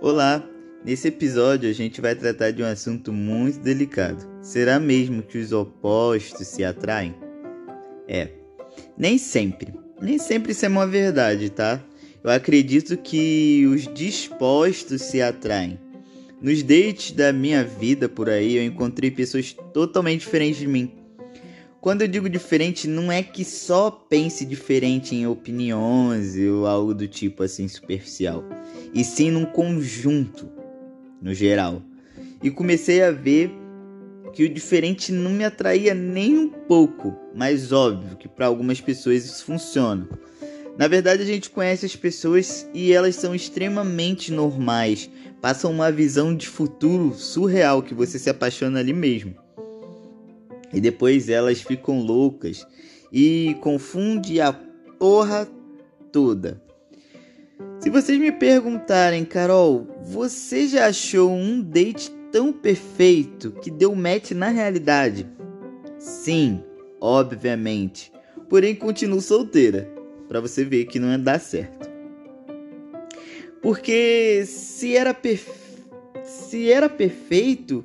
Olá! Nesse episódio a gente vai tratar de um assunto muito delicado. Será mesmo que os opostos se atraem? É, nem sempre. Nem sempre isso é uma verdade, tá? Eu acredito que os dispostos se atraem. Nos dates da minha vida por aí, eu encontrei pessoas totalmente diferentes de mim. Quando eu digo diferente, não é que só pense diferente em opiniões ou algo do tipo assim superficial, e sim num conjunto, no geral. E comecei a ver que o diferente não me atraía nem um pouco, mas óbvio que para algumas pessoas isso funciona. Na verdade, a gente conhece as pessoas e elas são extremamente normais, passam uma visão de futuro surreal que você se apaixona ali mesmo. E depois elas ficam loucas e confunde a porra toda. Se vocês me perguntarem, Carol, você já achou um date tão perfeito que deu match na realidade? Sim, obviamente. Porém, continuo solteira para você ver que não ia dar certo. Porque se era perfe... se era perfeito,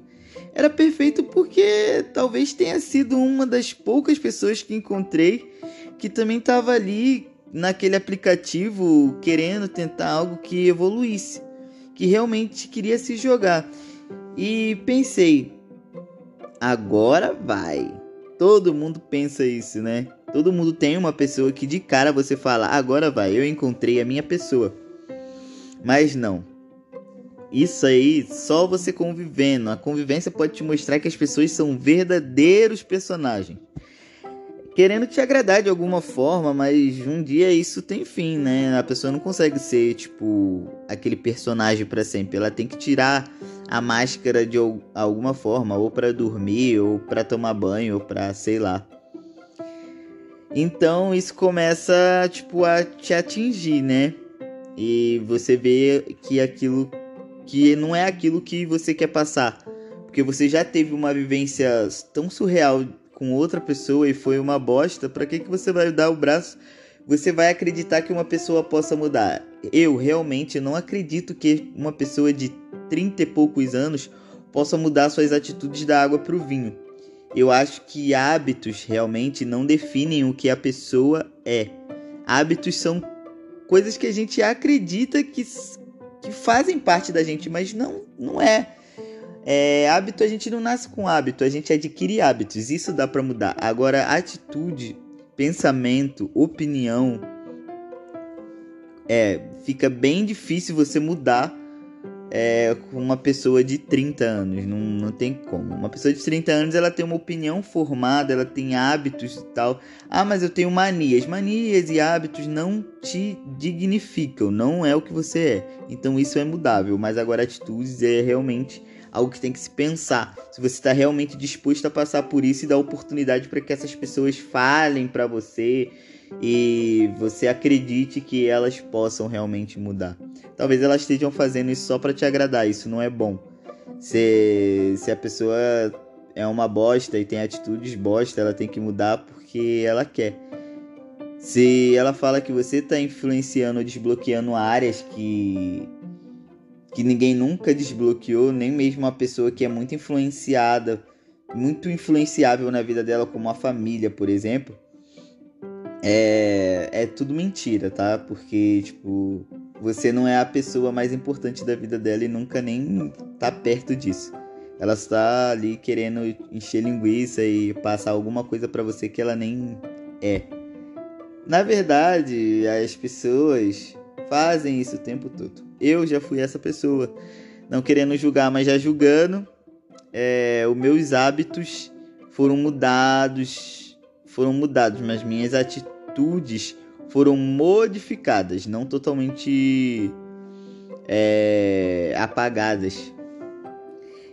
era perfeito porque talvez tenha sido uma das poucas pessoas que encontrei que também estava ali naquele aplicativo querendo tentar algo que evoluísse, que realmente queria se jogar. E pensei, agora vai. Todo mundo pensa isso, né? Todo mundo tem uma pessoa que de cara você fala, agora vai, eu encontrei a minha pessoa. Mas não. Isso aí, só você convivendo. A convivência pode te mostrar que as pessoas são verdadeiros personagens. Querendo te agradar de alguma forma, mas um dia isso tem fim, né? A pessoa não consegue ser, tipo, aquele personagem para sempre. Ela tem que tirar a máscara de alguma forma, ou para dormir, ou para tomar banho, ou para sei lá. Então isso começa tipo a te atingir, né? E você vê que aquilo que não é aquilo que você quer passar, porque você já teve uma vivência tão surreal com outra pessoa e foi uma bosta, para que que você vai dar o braço? Você vai acreditar que uma pessoa possa mudar? Eu realmente não acredito que uma pessoa de 30 e poucos anos possa mudar suas atitudes da água para o vinho. Eu acho que hábitos realmente não definem o que a pessoa é. Hábitos são coisas que a gente acredita que, que fazem parte da gente, mas não, não é. é. Hábito a gente não nasce com hábito, a gente adquire hábitos. Isso dá para mudar. Agora, atitude, pensamento, opinião, é, fica bem difícil você mudar é, com uma pessoa de 30 anos. Não, não tem como. Uma pessoa de 30 anos ela tem uma opinião formada, ela tem hábitos e tal. Ah, mas eu tenho manias. Manias e hábitos não te dignificam, não é o que você é. Então isso é mudável, mas agora atitudes é realmente algo que tem que se pensar. Se você está realmente disposto a passar por isso e dar oportunidade para que essas pessoas falem para você e você acredite que elas possam realmente mudar. Talvez elas estejam fazendo isso só para te agradar, isso não é bom. Se, se a pessoa é uma bosta e tem atitudes bosta, ela tem que mudar porque ela quer. Se ela fala que você está influenciando ou desbloqueando áreas que que ninguém nunca desbloqueou, nem mesmo uma pessoa que é muito influenciada, muito influenciável na vida dela, como a família, por exemplo, é, é tudo mentira, tá? Porque, tipo, você não é a pessoa mais importante da vida dela e nunca nem tá perto disso. Ela está ali querendo encher linguiça e passar alguma coisa para você que ela nem é. Na verdade, as pessoas fazem isso o tempo todo. Eu já fui essa pessoa, não querendo julgar, mas já julgando. É, os meus hábitos foram mudados, foram mudados, mas minhas atitudes atitudes foram modificadas, não totalmente é, apagadas.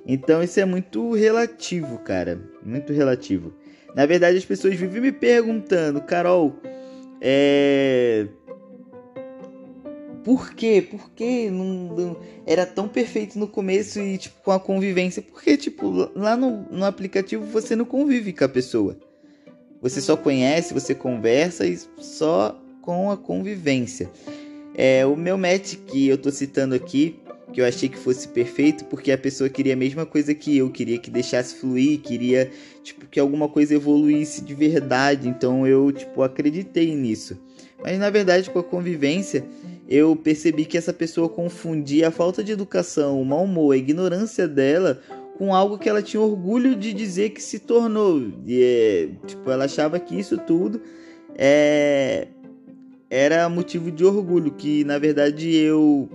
Então isso é muito relativo, cara. Muito relativo. Na verdade, as pessoas vivem me perguntando, Carol, é. Por quê? Por que não, não, era tão perfeito no começo e tipo com a convivência? Porque tipo lá no, no aplicativo você não convive com a pessoa. Você só conhece, você conversa e só com a convivência. É, o meu match que eu tô citando aqui, que eu achei que fosse perfeito, porque a pessoa queria a mesma coisa que eu, queria que deixasse fluir, queria, tipo, que alguma coisa evoluísse de verdade. Então eu, tipo, acreditei nisso. Mas na verdade, com a convivência, eu percebi que essa pessoa confundia a falta de educação, o mau humor, a ignorância dela com algo que ela tinha orgulho de dizer que se tornou. E, é, tipo, ela achava que isso tudo é, era motivo de orgulho, que na verdade eu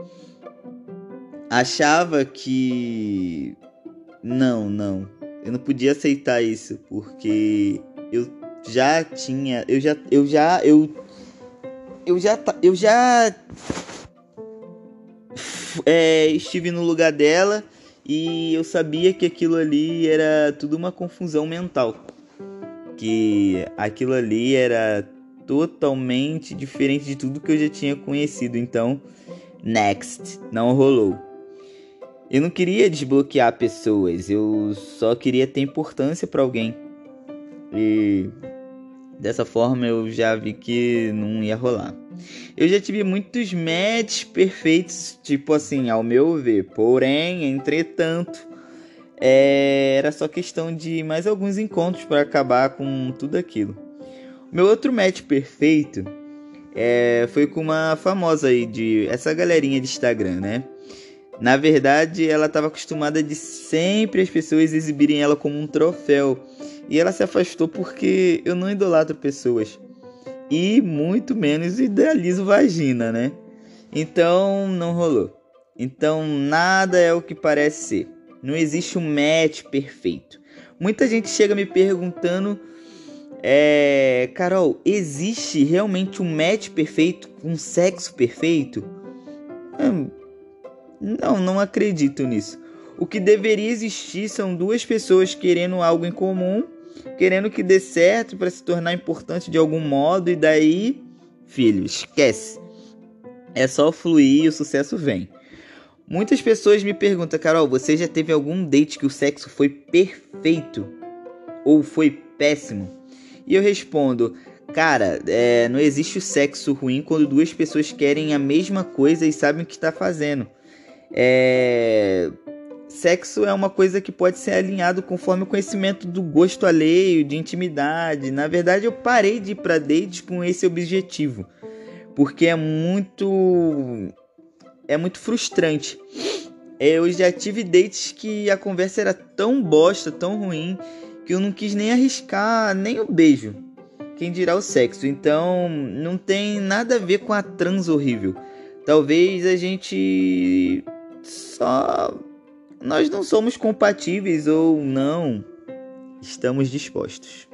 achava que não, não, eu não podia aceitar isso porque eu já tinha, eu já, eu já, eu, eu já, eu já é, estive no lugar dela e eu sabia que aquilo ali era tudo uma confusão mental, que aquilo ali era totalmente diferente de tudo que eu já tinha conhecido. Então, next, não rolou. Eu não queria desbloquear pessoas, eu só queria ter importância para alguém. E dessa forma eu já vi que não ia rolar. Eu já tive muitos matches perfeitos, tipo assim, ao meu ver. Porém, entretanto, é, era só questão de mais alguns encontros para acabar com tudo aquilo. Meu outro match perfeito é, foi com uma famosa aí de essa galerinha de Instagram, né? Na verdade, ela estava acostumada de sempre as pessoas exibirem ela como um troféu. E ela se afastou porque eu não idolatro pessoas. E muito menos idealizo vagina, né? Então não rolou. Então nada é o que parece ser. Não existe um match perfeito. Muita gente chega me perguntando é, Carol, existe realmente um match perfeito, um sexo perfeito? Hum, não, não acredito nisso. O que deveria existir são duas pessoas querendo algo em comum, querendo que dê certo para se tornar importante de algum modo, e daí, filho, esquece. É só fluir e o sucesso vem. Muitas pessoas me perguntam, Carol, você já teve algum date que o sexo foi perfeito ou foi péssimo? E eu respondo, cara, é, não existe o sexo ruim quando duas pessoas querem a mesma coisa e sabem o que está fazendo. É... Sexo é uma coisa que pode ser alinhado conforme o conhecimento do gosto alheio, de intimidade. Na verdade, eu parei de ir para dates com esse objetivo, porque é muito é muito frustrante. Eu já tive dates que a conversa era tão bosta, tão ruim, que eu não quis nem arriscar nem o beijo. Quem dirá o sexo? Então não tem nada a ver com a trans horrível. Talvez a gente só nós não somos compatíveis ou não estamos dispostos.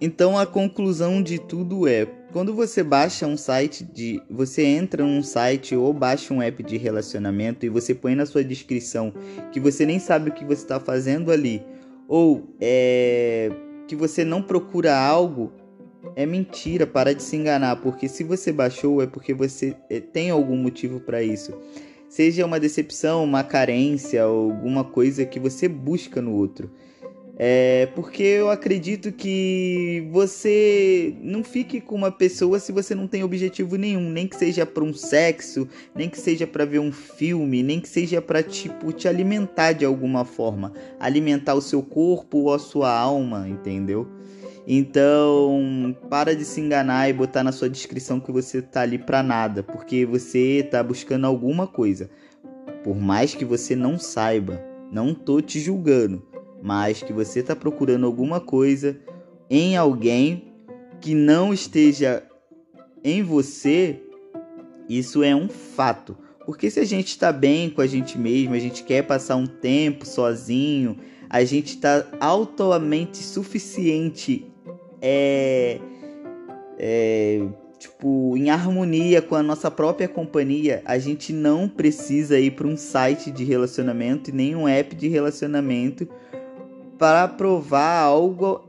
Então a conclusão de tudo é quando você baixa um site de. Você entra num site ou baixa um app de relacionamento e você põe na sua descrição que você nem sabe o que você está fazendo ali, ou é, que você não procura algo, é mentira, para de se enganar, porque se você baixou é porque você é, tem algum motivo para isso. Seja uma decepção, uma carência, alguma coisa que você busca no outro. É porque eu acredito que você não fique com uma pessoa se você não tem objetivo nenhum, nem que seja para um sexo, nem que seja para ver um filme, nem que seja para tipo te alimentar de alguma forma, alimentar o seu corpo ou a sua alma, entendeu? Então, para de se enganar e botar na sua descrição que você tá ali para nada, porque você tá buscando alguma coisa. Por mais que você não saiba, não tô te julgando mas que você está procurando alguma coisa em alguém que não esteja em você, isso é um fato. Porque se a gente está bem com a gente mesmo, a gente quer passar um tempo sozinho, a gente está altamente suficiente, é, é, tipo, em harmonia com a nossa própria companhia, a gente não precisa ir para um site de relacionamento e nem um app de relacionamento para provar algo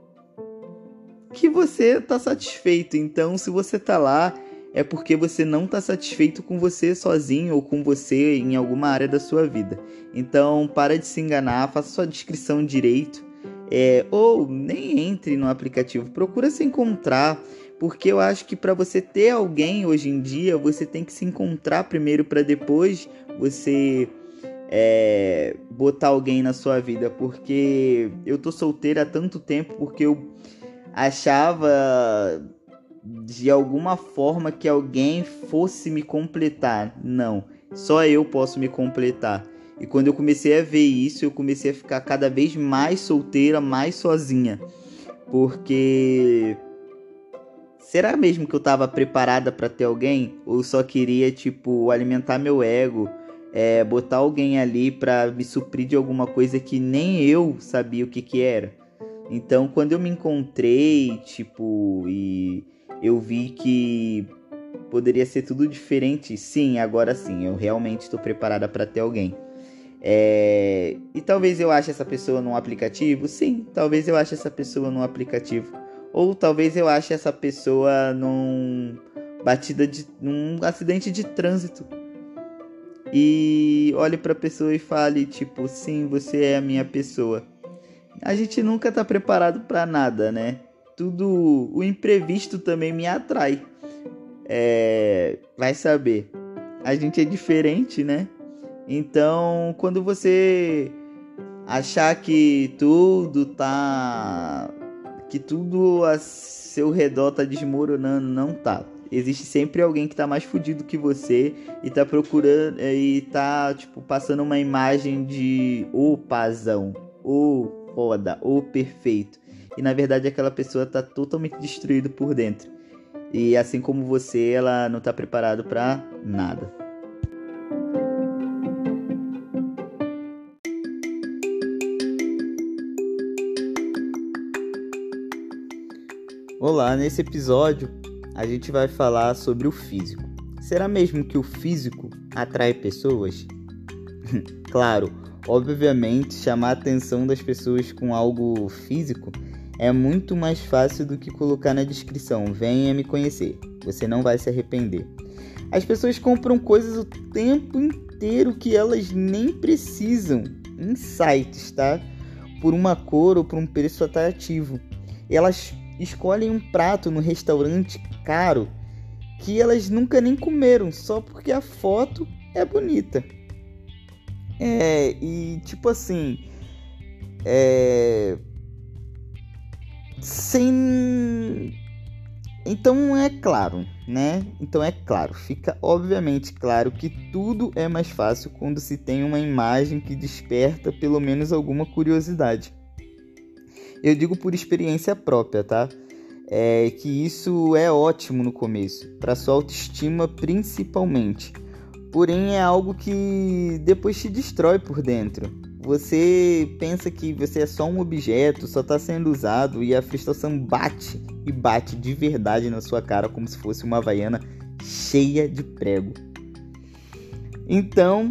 que você está satisfeito. Então, se você está lá, é porque você não está satisfeito com você sozinho ou com você em alguma área da sua vida. Então, para de se enganar, faça sua descrição direito. É, ou nem entre no aplicativo, procura se encontrar, porque eu acho que para você ter alguém hoje em dia, você tem que se encontrar primeiro para depois você é, botar alguém na sua vida. Porque eu tô solteira há tanto tempo porque eu achava de alguma forma que alguém fosse me completar. Não, só eu posso me completar. E quando eu comecei a ver isso, eu comecei a ficar cada vez mais solteira, mais sozinha. Porque será mesmo que eu estava preparada para ter alguém ou só queria tipo alimentar meu ego, é, botar alguém ali para me suprir de alguma coisa que nem eu sabia o que que era? Então, quando eu me encontrei, tipo, e eu vi que poderia ser tudo diferente, sim, agora sim, eu realmente estou preparada para ter alguém. É... E talvez eu ache essa pessoa num aplicativo, sim, talvez eu ache essa pessoa num aplicativo. Ou talvez eu ache essa pessoa num batida de num acidente de trânsito. E olhe para a pessoa e fale tipo, sim, você é a minha pessoa a gente nunca tá preparado para nada, né? Tudo o imprevisto também me atrai. É, vai saber. A gente é diferente, né? Então, quando você achar que tudo tá que tudo a seu redor tá desmoronando, não tá. Existe sempre alguém que tá mais fudido que você e tá procurando e tá tipo passando uma imagem de o pazão, o foda ou perfeito. E na verdade aquela pessoa tá totalmente destruída por dentro. E assim como você, ela não tá preparada para nada. Olá, nesse episódio a gente vai falar sobre o físico. Será mesmo que o físico atrai pessoas? claro, Obviamente, chamar a atenção das pessoas com algo físico é muito mais fácil do que colocar na descrição: venha me conhecer, você não vai se arrepender. As pessoas compram coisas o tempo inteiro que elas nem precisam em sites, tá? Por uma cor ou por um preço atrativo. Elas escolhem um prato no restaurante caro que elas nunca nem comeram só porque a foto é bonita. É, e tipo assim. É. Sem. Então é claro, né? Então é claro, fica obviamente claro que tudo é mais fácil quando se tem uma imagem que desperta pelo menos alguma curiosidade. Eu digo por experiência própria, tá? É que isso é ótimo no começo, para sua autoestima principalmente porém é algo que depois te destrói por dentro. Você pensa que você é só um objeto, só está sendo usado e a frustração bate e bate de verdade na sua cara como se fosse uma havaiana cheia de prego. Então,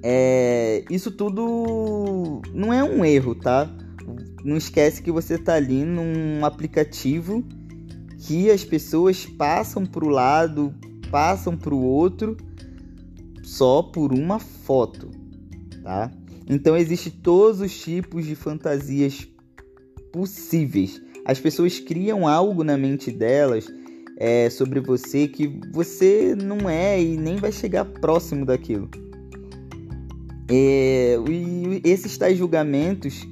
é, isso tudo não é um erro, tá? Não esquece que você está ali num aplicativo que as pessoas passam para o lado, passam para o outro só por uma foto, tá? Então existe todos os tipos de fantasias possíveis. As pessoas criam algo na mente delas é, sobre você que você não é e nem vai chegar próximo daquilo. É, e esses tais julgamentos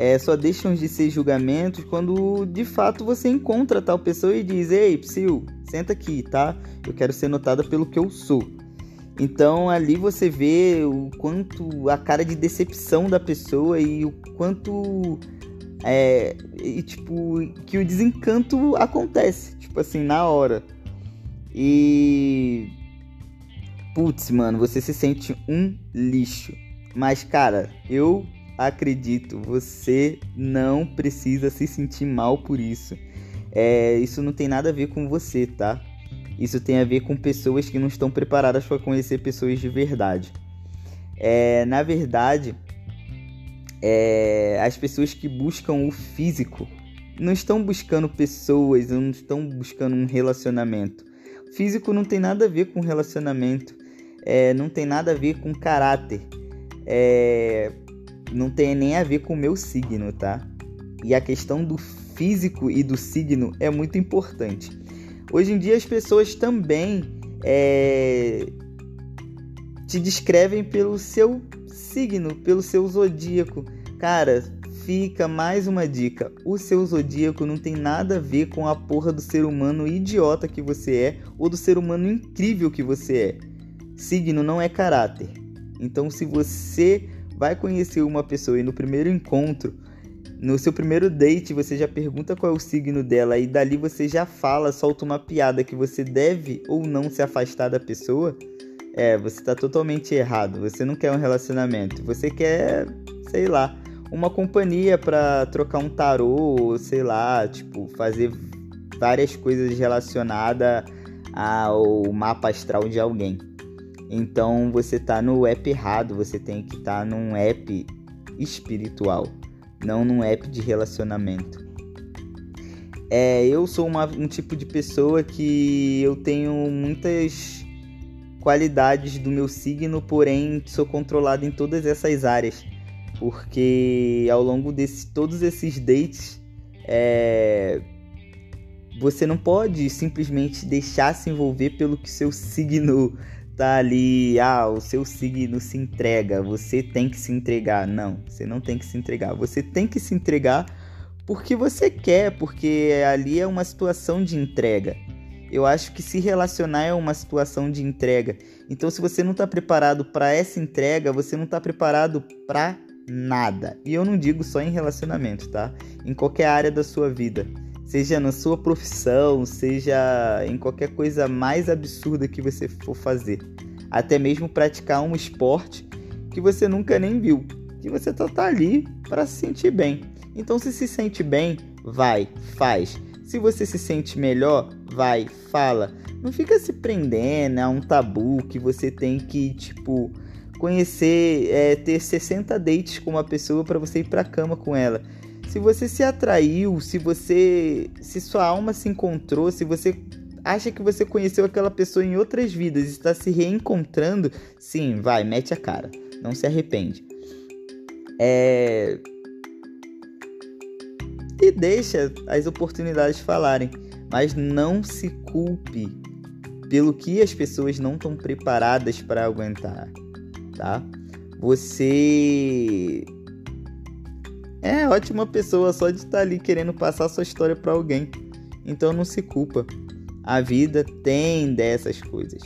é, só deixam de ser julgamentos quando de fato você encontra tal pessoa e diz: Ei, Psyu, senta aqui, tá? Eu quero ser notada pelo que eu sou. Então ali você vê o quanto a cara de decepção da pessoa e o quanto é e, tipo que o desencanto acontece, tipo assim, na hora. E putz, mano, você se sente um lixo. Mas cara, eu acredito, você não precisa se sentir mal por isso. É, isso não tem nada a ver com você, tá? Isso tem a ver com pessoas que não estão preparadas para conhecer pessoas de verdade. É, na verdade, é, as pessoas que buscam o físico não estão buscando pessoas, não estão buscando um relacionamento. Físico não tem nada a ver com relacionamento, é, não tem nada a ver com caráter. É, não tem nem a ver com o meu signo, tá? E a questão do físico e do signo é muito importante. Hoje em dia as pessoas também é, te descrevem pelo seu signo, pelo seu zodíaco. Cara, fica mais uma dica: o seu zodíaco não tem nada a ver com a porra do ser humano idiota que você é ou do ser humano incrível que você é. Signo não é caráter. Então, se você vai conhecer uma pessoa e no primeiro encontro, no seu primeiro date, você já pergunta qual é o signo dela e dali você já fala, solta uma piada que você deve ou não se afastar da pessoa, é, você tá totalmente errado. Você não quer um relacionamento, você quer, sei lá, uma companhia para trocar um tarô, sei lá, tipo, fazer várias coisas relacionadas ao mapa astral de alguém. Então você tá no app errado, você tem que estar tá num app espiritual, não num app de relacionamento. É, eu sou uma, um tipo de pessoa que eu tenho muitas qualidades do meu signo, porém sou controlado em todas essas áreas porque ao longo de todos esses dates é, você não pode simplesmente deixar se envolver pelo que seu signo tá ali, ah, o seu signo se entrega, você tem que se entregar. Não, você não tem que se entregar. Você tem que se entregar porque você quer, porque ali é uma situação de entrega. Eu acho que se relacionar é uma situação de entrega. Então, se você não está preparado para essa entrega, você não está preparado para nada. E eu não digo só em relacionamento, tá? Em qualquer área da sua vida. Seja na sua profissão, seja em qualquer coisa mais absurda que você for fazer. Até mesmo praticar um esporte que você nunca nem viu. Que você só tá ali para se sentir bem. Então, se se sente bem, vai, faz. Se você se sente melhor, vai, fala. Não fica se prendendo a um tabu que você tem que, tipo, conhecer, é, ter 60 dates com uma pessoa para você ir para cama com ela. Se você se atraiu, se você, se sua alma se encontrou, se você acha que você conheceu aquela pessoa em outras vidas e está se reencontrando, sim, vai, mete a cara, não se arrepende. É... E deixa as oportunidades falarem, mas não se culpe pelo que as pessoas não estão preparadas para aguentar tá? Você é ótima pessoa só de estar ali querendo passar sua história para alguém. Então não se culpa. A vida tem dessas coisas.